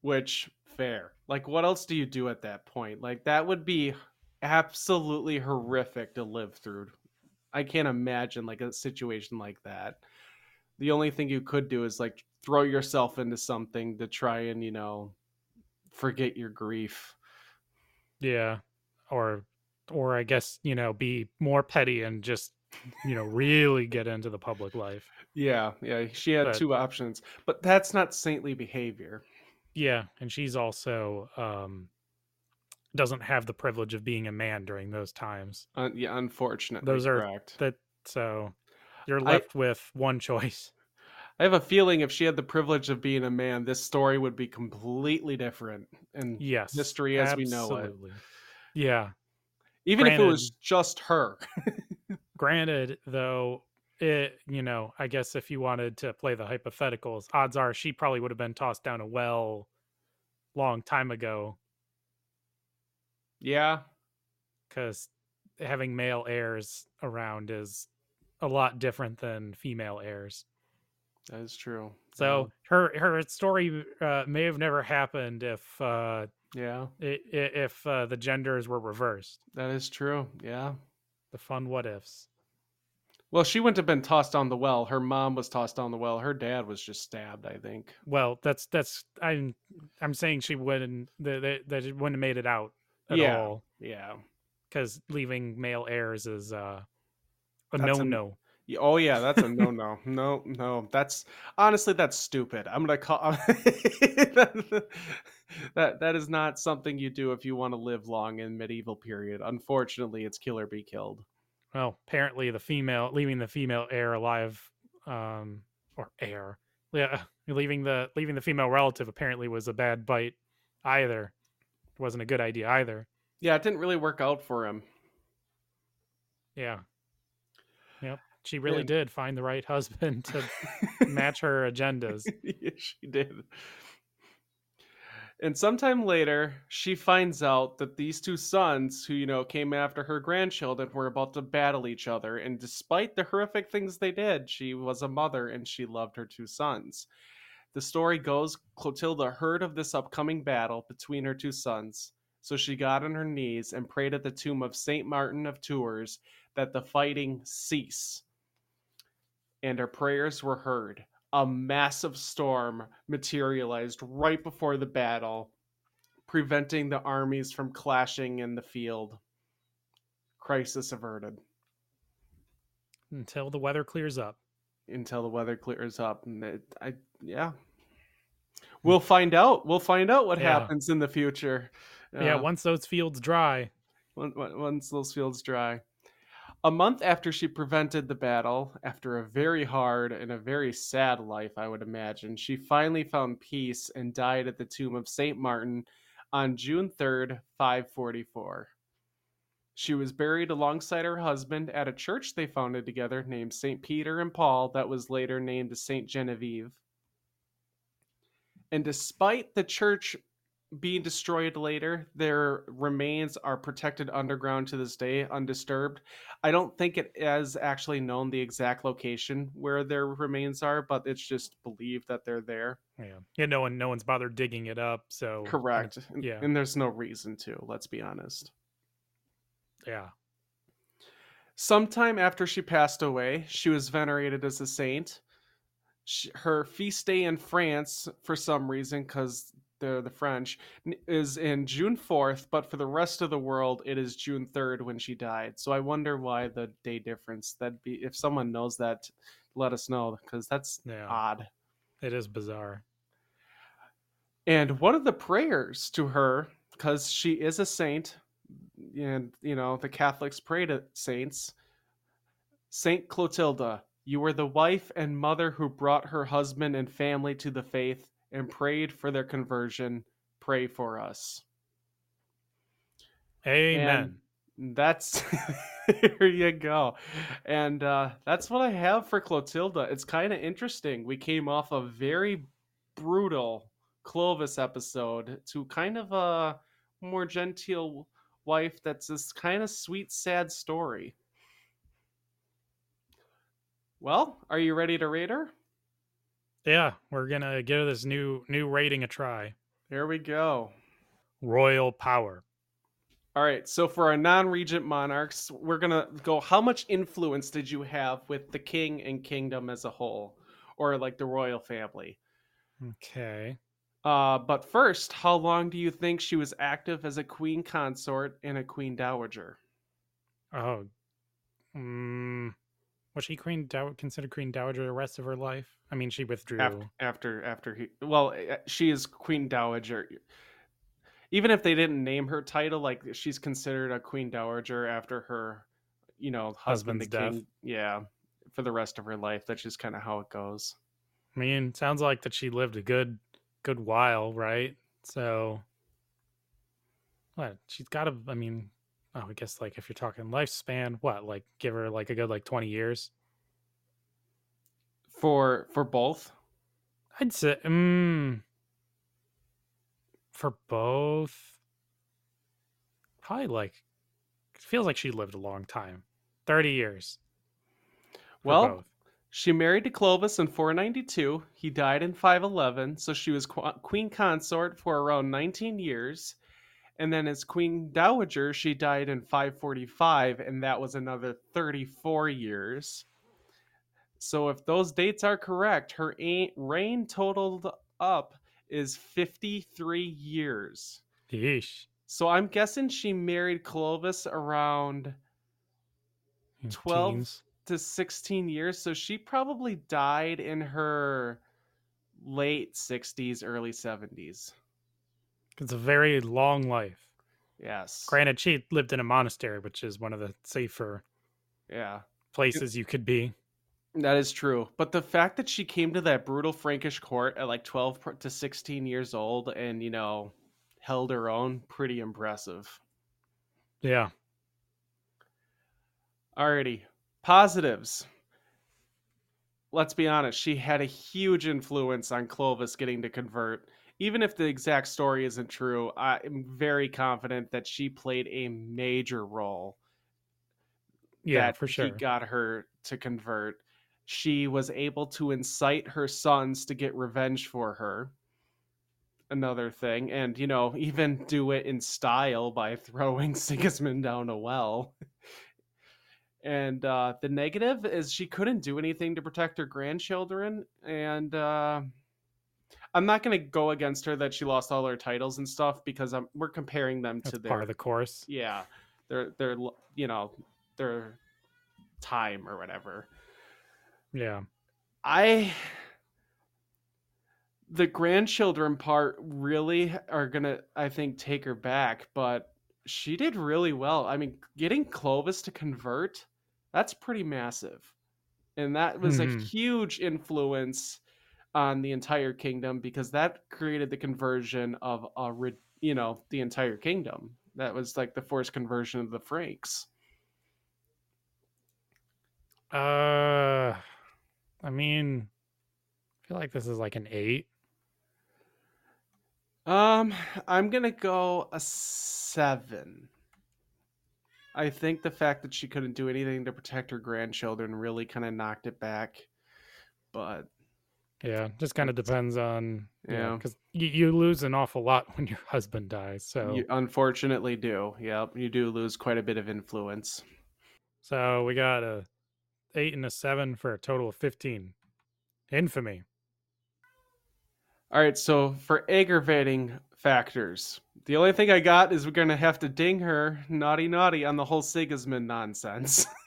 Which, fair. Like, what else do you do at that point? Like, that would be absolutely horrific to live through. I can't imagine, like, a situation like that. The only thing you could do is, like, throw yourself into something to try and, you know, forget your grief. Yeah. Or or I guess, you know, be more petty and just, you know, really get into the public life. Yeah, yeah, she had But- two options, but that's not saintly behavior. Yeah, and she's also um doesn't have the privilege of being a man during those times. Uh, yeah, unfortunately, Those are- correct. That so you're I- left with one choice. I have a feeling if she had the privilege of being a man, this story would be completely different. And Yes. history as we know it. Yeah. even if it was just her, Granted, though, it you know, I guess if you wanted to play the hypotheticals, odds are she probably would have been tossed down a well long time ago yeah, because having male heirs around is a lot different than female heirs. That is true. So her her story uh, may have never happened if uh, yeah, if uh, the genders were reversed. that is true. Yeah. The fun what ifs. Well, she wouldn't have been tossed down the well. Her mom was tossed down the well. Her dad was just stabbed, I think. Well, that's that's I'm I'm saying she wouldn't that that, wouldn't have made it out at Yeah. all Yeah. because leaving male heirs is uh, a no no. Yeah, Oh yeah, that's a no no. No, no. That's honestly that's stupid. I'm going to call that that is not something you do if you want to live long in medieval period. Unfortunately, it's kill or be killed. Well, apparently the female leaving the female heir alive, um, or heir, yeah, leaving the leaving the female relative apparently was a bad bite. Either it wasn't a good idea either. Yeah, it didn't really work out for him. Yeah. She really And- did find the right husband to match her agendas. yeah, she did. And sometime later, she finds out that these two sons, who, you know, came after her grandchildren, were about to battle each other. And despite the horrific things they did, she was a mother and she loved her two sons. The story goes Clotilda heard of this upcoming battle between her two sons. So she got on her knees and prayed at the tomb of St. Martin of Tours that the fighting cease. And our prayers were heard a massive storm materialized right before the battle, preventing the armies from clashing in the field. Crisis averted until the weather clears up. until the weather clears up. And it, I, yeah, we'll find out. We'll find out what Yeah. happens in the future. yeah, Uh, once those fields dry. on- on- once those fields dry. A month after she prevented the battle, after a very hard and a very sad life, I would imagine, she finally found peace and died at the tomb of St. Martin on June 3rd, 544. She was buried alongside her husband at a church they founded together named St. Peter and Paul, that was later named St. Genevieve. And despite the church being destroyed later. Their remains are protected underground to this day, undisturbed. I don't think it is actually known the exact location where their remains are, but it's just believed that they're there. Yeah, yeah. No one, no one's bothered digging it up. So Correct. And- yeah. And there's no reason to, let's be honest. Yeah. Sometime after she passed away, she was venerated as a saint. Her feast day in France, for some reason, because they're the French, is in June 4th, but for the rest of the world, it is June 3rd when she died. So I wonder why the day difference. That'd be if someone knows that, let us know, because that's Yeah. odd. It is bizarre. And one of the prayers to her, because she is a saint, and you know, the Catholics pray to saints. Saint Clotilda, you were the wife and mother who brought her husband and family to the faith and prayed for their conversion. Pray for us. Amen. And that's here you go. And uh, that's what I have for Clotilda. It's kind of interesting. We came off a very brutal Clovis episode to kind of a more genteel wife that's this kind of sweet, sad story. Well, are you ready to rate her? Yeah, we're gonna give this new new rating a try. There we go. Royal power. All right, so for our non-regent monarchs, we're gonna go. How much influence did you have with the king and kingdom as a whole, or like the royal family? Okay. Uh, but first, how long do you think she was active as a queen consort and a queen dowager? Oh. Mm, was she queen dow- considered queen dowager the rest of her life? I mean, she withdrew. After, after, after he, well, eh, she is queen dowager. Even if they didn't name her title, like she's considered a queen dowager after her, you know, husband, Husband's the death. king. Yeah, for the rest of her life. That's just kind of how it goes. I mean, sounds like that she lived a good good while, right? So what? She's got to I mean, oh, I guess like if you're talking lifespan, what? Like give her like a good like 20 years? For for both, I'd say mm, for both probably like it feels like she lived a long time. 30 years. Well, both. She married to Clovis in 492. He died in 511, so she was qu- queen consort for around 19 years. And then as queen dowager, she died in 545, and that was another 34 years. So if those dates are correct, her reign totaled up is 53 years. Yeesh. So I'm guessing she married Clovis around hmm, 12 Teens. to 16 years. So she probably died in her late 60s, early 70s. It's a very long life. Yes. Granted, she lived in a monastery, which is one of the safer Yeah. places you could be. That is true. But the fact that she came to that brutal Frankish court at like 12 to 16 years old and, you know, held her own, pretty impressive. Yeah. Alrighty. Positives. Let's be honest, she had a huge influence on Clovis getting to convert. Even if the exact story isn't true, I am very confident that she played a major role Yeah, for sure. he got her to convert. She was able to incite her sons to get revenge for her. Another thing, and you know, even do it in style by throwing Sigismund down a well. and uh, the negative is she couldn't do anything to protect her grandchildren, and uh, I'm not going to go against her that she lost all her titles and stuff because I'm, we're comparing them That's to their part of the course. yeah their their you know their time or whatever Yeah. i the grandchildren part really are gonna i think take her back but she did really well i mean getting clovis to convert that's pretty massive and that was a Mhm. huge influence on the entire kingdom because that created the conversion of a re- you know the entire kingdom that was like the forced conversion of the franks Uh, I mean, I feel like this is like an eight. Um, I'm gonna go a seven. I think the fact that she couldn't do anything to protect her grandchildren really kind of knocked it back. But Yeah, just kind of depends on yeah, Yeah. because you, you lose an awful lot when your husband dies. So you unfortunately do. Yep, you do lose quite a bit of influence. so we got a eight and a seven for a total of fifteen. Infamy. All right, so for aggravating factors, the only thing I got is we're gonna have to ding her naughty naughty on the whole Sigismund nonsense.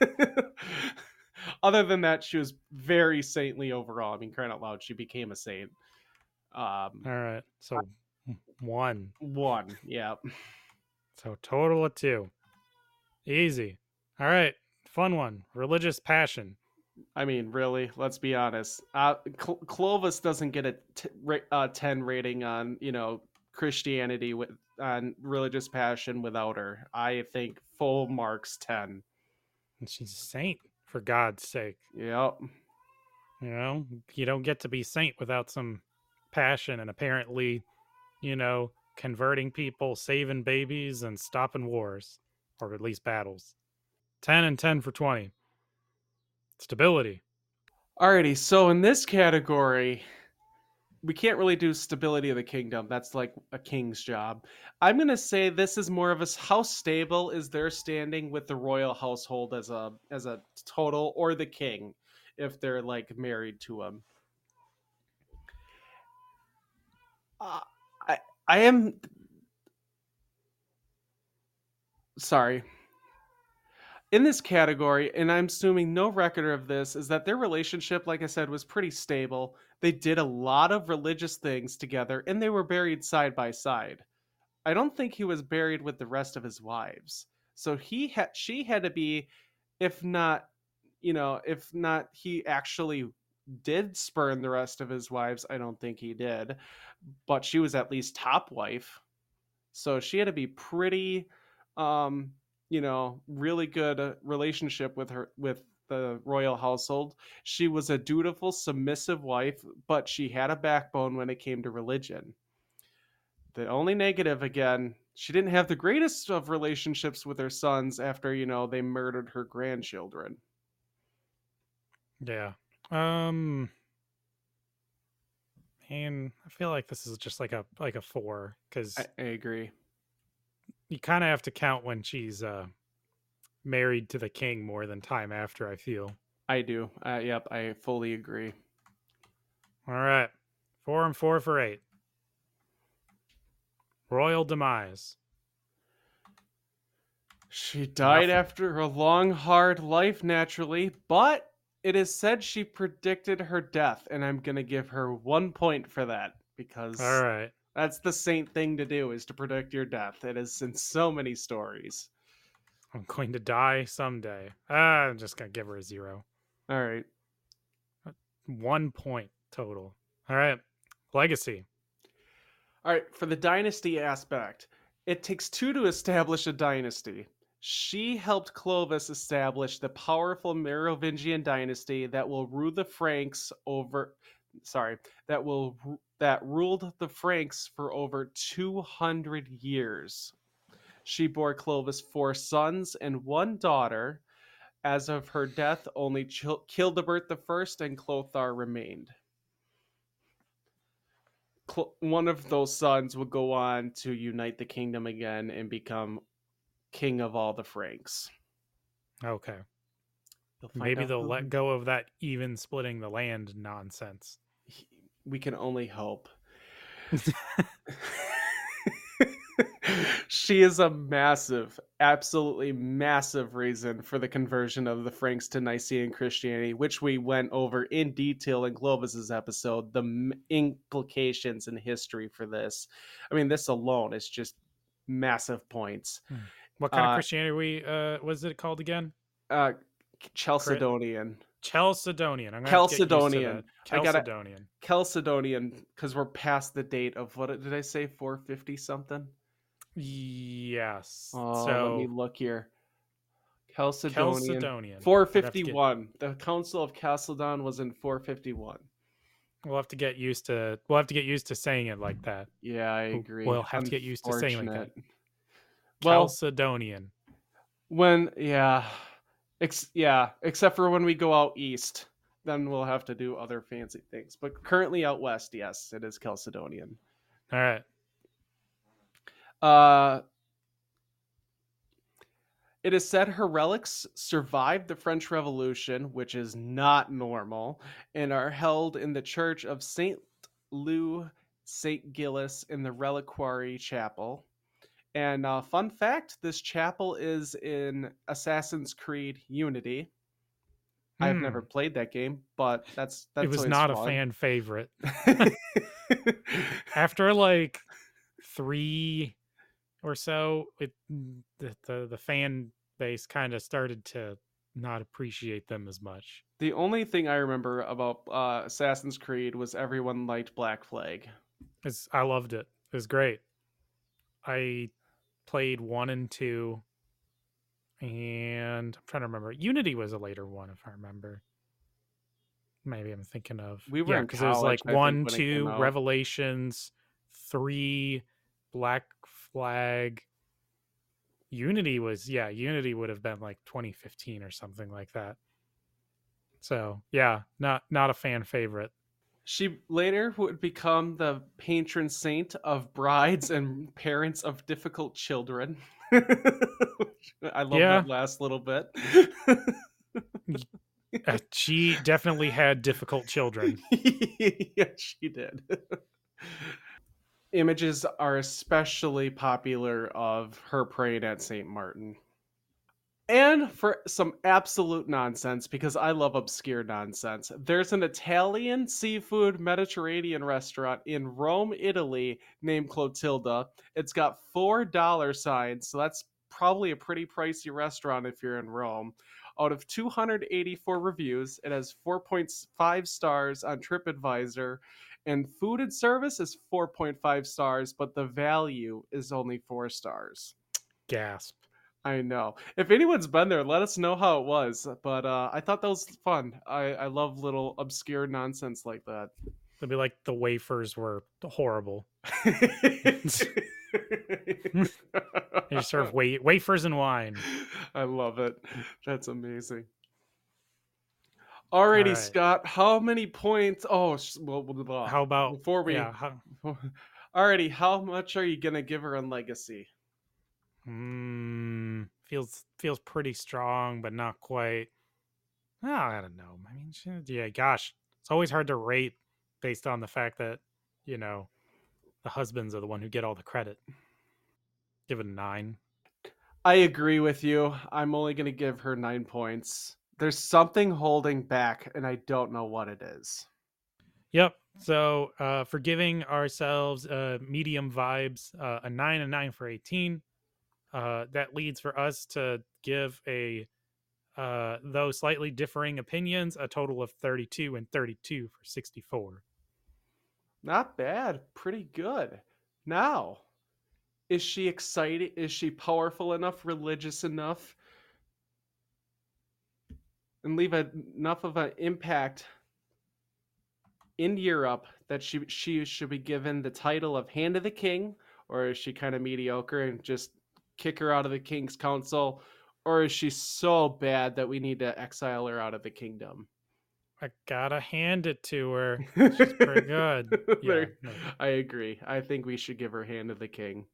Other than that, she was very saintly overall. I mean, crying out loud, she became a saint. Um, All right, so one. one, yeah. So total of two. Easy. All right, fun one. Religious passion. I mean, really, let's be honest. Uh, Cl- Clovis doesn't get a t- ra- uh, ten rating on you know Christianity with on religious passion without her. I think full marks ten. And she's a saint, for God's sake. Yep. You know, you don't get to be saint without some passion and apparently, you know, converting people, saving babies, and stopping wars, or at least battles. 10 and 10 for 20. Stability. Alrighty, so in this category, we can't really do stability of the kingdom. That's like a king's job. I'm gonna say this is more of a how stable is their standing with the royal household as a as a total, or the king, if they're like married to him. Uh, I I am sorry. In this category, and I'm assuming no record of this, is that their relationship, like I said, was pretty stable. They did a lot of religious things together, and they were buried side by side. I don't think he was buried with the rest of his wives. So he had she had to be, if not, you know, if not he actually did spurn the rest of his wives. I don't think he did, but she was at least top wife. So she had to be pretty um you know really good uh, relationship with her with the royal household. She was a dutiful submissive wife but she had a backbone when it came to religion. The only negative again she didn't have the greatest of relationships with her sons after you know they murdered her grandchildren. Yeah. Um and I feel like this is just like a like a 4 cuz i, I agree. you kind of have to count when she's uh married to the king more than time after, I feel. i do uh, yep i fully agree All right. 4 and 4 for 8. Royal demise. She died Nothing. after a long, hard life, naturally, but it is said she predicted her death, and I'm gonna give her one point for that because All right. that's the saint thing to do is to predict your death. It is in so many stories. I'm going to die someday. Ah, I'm just going to give her a 0. All right. 1 point total. All right. Legacy. All right, for the dynasty aspect, it takes two to establish a dynasty. She helped Clovis establish the powerful Merovingian dynasty that will rule the Franks over sorry, that will that ruled the Franks for over 200 years. She bore Clovis four sons and one daughter. As of her death, only Chil- Childebert I and Clothar remained. Cl- one of those sons would go on to unite the kingdom again and become king of all the Franks. Okay. Maybe they'll who- let go of that even splitting the land nonsense. We can only hope. she is a massive, absolutely massive reason for the conversion of the Franks to Nicene Christianity, which we went over in detail in Clovis's episode. The implications in history for this. I mean, this alone is just massive points. What kind Uh, of Christianity we uh was it called again? Uh, Chalcedonian. Chalcedonian. I'm gonna have to get used to Chalcedonian. that. I gotta- Chalcedonian. Chalcedonian, because we're past the date of what did I say? 450 something? Yes. Oh, so let me look here. Chalcedonian. Chalcedonian. 451. The Council of Chalcedon was in 451. We'll have to get used to. We'll have to get used to saying it like that. Yeah, I agree. we'll have to get used to saying it like that. Well, Chalcedonian. when yeah, ex- yeah, except for when we go out east, then we'll have to do other fancy things. But currently out west, yes, it is Chalcedonian. All right. Uh, it is said her relics survived the French Revolution, which is not normal, and are held in the Church of Saint Leu Saint Gilles in the Reliquary Chapel. And uh, fun fact: this chapel is in Assassin's Creed Unity. I've Hmm. never played that game, but that's that's it was not a fan favorite. After like three or so, it the the, the fan base kind of started to not appreciate them as much. The only thing I remember about uh, Assassin's Creed was everyone liked Black Flag. It's, I loved it. It was great. I played one and two, and I'm trying to remember. Unity was a later one, if I remember. maybe I'm thinking of. We were yeah, because it was like I one, when it came two. Revelations, three, Black Flag. Unity was yeah, Unity would have been like 2015 or something like that. So yeah, not not a fan favorite. She later would become the patron saint of brides and parents of difficult children. I love Yeah. that last little bit. Uh, she definitely had difficult children. yes, she did. Images are especially popular of her praying at St. Martin. And for some absolute nonsense, because I love obscure nonsense, there's an Italian seafood Mediterranean restaurant in Rome, Italy, named Clotilda. It's got four dollar signs, so that's probably a pretty pricey restaurant if you're in Rome. Out of 284 reviews, it has 4.5 stars on TripAdvisor, and food and service is 4.5 stars, but the value is only four stars. Gasp. I know. If anyone's been there, let us know how it was. But uh, I thought that was fun. I, I love little obscure nonsense like that. It'd be like the wafers were horrible. They serve wa- wafers and wine. I love it. That's amazing. Alrighty, Alright. Scott. How many points? Oh, sh- well, blah, blah. How about before we? yeah, how, Alrighty, how much are you gonna give her on legacy? mm, feels feels pretty strong, but not quite. Oh, I don't know. I mean, she, yeah, gosh, it's always hard to rate based on the fact that you know the husbands are the one who get all the credit. Give it a nine. I agree with you. I'm only gonna give her nine points. There's something holding back, and I don't know what it is. Yep. So uh, for giving ourselves uh, medium vibes, uh, a nine and nine for 18. Uh, that leads for us to give a, uh, though slightly differing opinions, a total of 32 and 32 for 64. Not bad. Pretty good. Now, is she excited? Is she powerful enough, religious enough, and leave a, enough of an impact in Europe that she she should be given the title of Hand of the King, or is she kind of mediocre and just kick her out of the King's Council, or is she so bad that we need to exile her out of the kingdom? I gotta hand it to her. She's pretty good. Yeah. No. I agree. I think we should give her Hand of the King.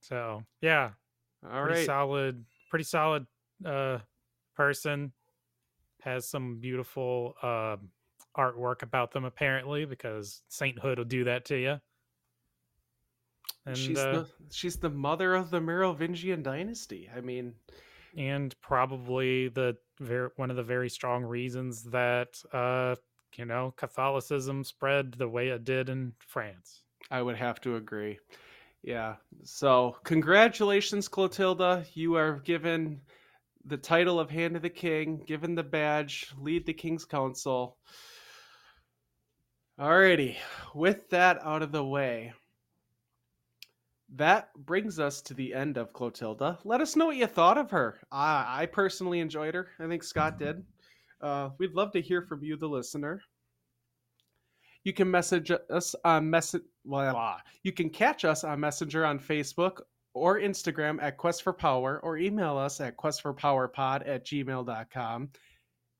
So yeah, All pretty right. solid, pretty solid uh, person. Has some beautiful uh, artwork about them apparently, because sainthood will do that to you. And she's uh, the she's the mother of the Merovingian dynasty. I mean, and probably the very one of the very strong reasons that uh, you know Catholicism spread the way it did in France. I would have to agree. Yeah. So, congratulations, Clotilda. You are given the title of Hand of the King, given the badge, lead the King's Council. Alrighty. With that out of the way, that brings us to the end of Clotilda. Let us know what you thought of her. I, I personally enjoyed her. I think Scott did. Uh, we'd love to hear from you, the listener. You can message us on message. Well, you can catch us on Messenger on Facebook or Instagram at Quest for Power or email us at questforpowerpod at gmail.com.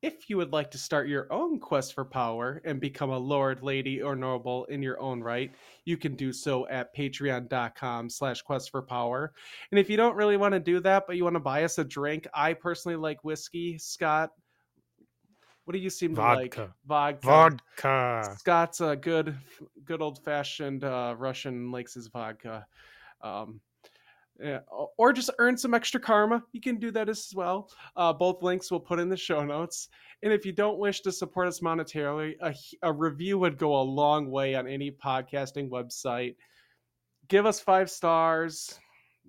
If you would like to start your own quest for power and become a lord, lady, or noble in your own right, you can do so at patreon.com slash quest for power. And if you don't really want to do that, but you want to buy us a drink, I personally like whiskey. Scott, what do you seem to like? Vodka. Vodka. Vodka. Scott's a good, good old fashioned uh, Russian likes his vodka. Um, yeah, or just earn some extra karma. You can do that as well. Uh, both links we'll put in the show notes. And if you don't wish to support us monetarily, a review would go a long way on any podcasting website. Give us five stars.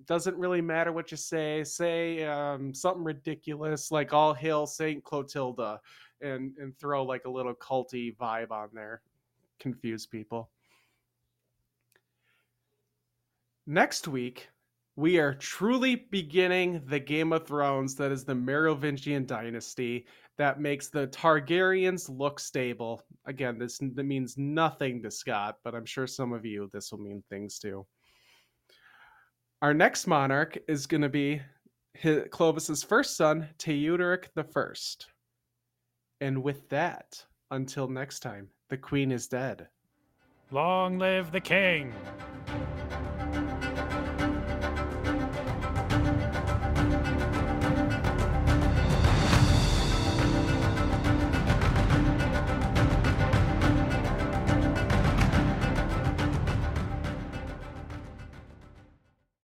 Doesn't really matter what you say. Say um, something ridiculous like "All hail Saint Clotilda," and and throw like a little culty vibe on there. Confuse people. Next week, we are truly beginning the Game of Thrones that is the Merovingian dynasty that makes the Targaryens look stable. Again, this that means nothing to Scott, but I'm sure some of you this will mean things too. Our next monarch is going to be Clovis's first son, Teuderic the First. And with that, until next time, the queen is dead. Long live the king!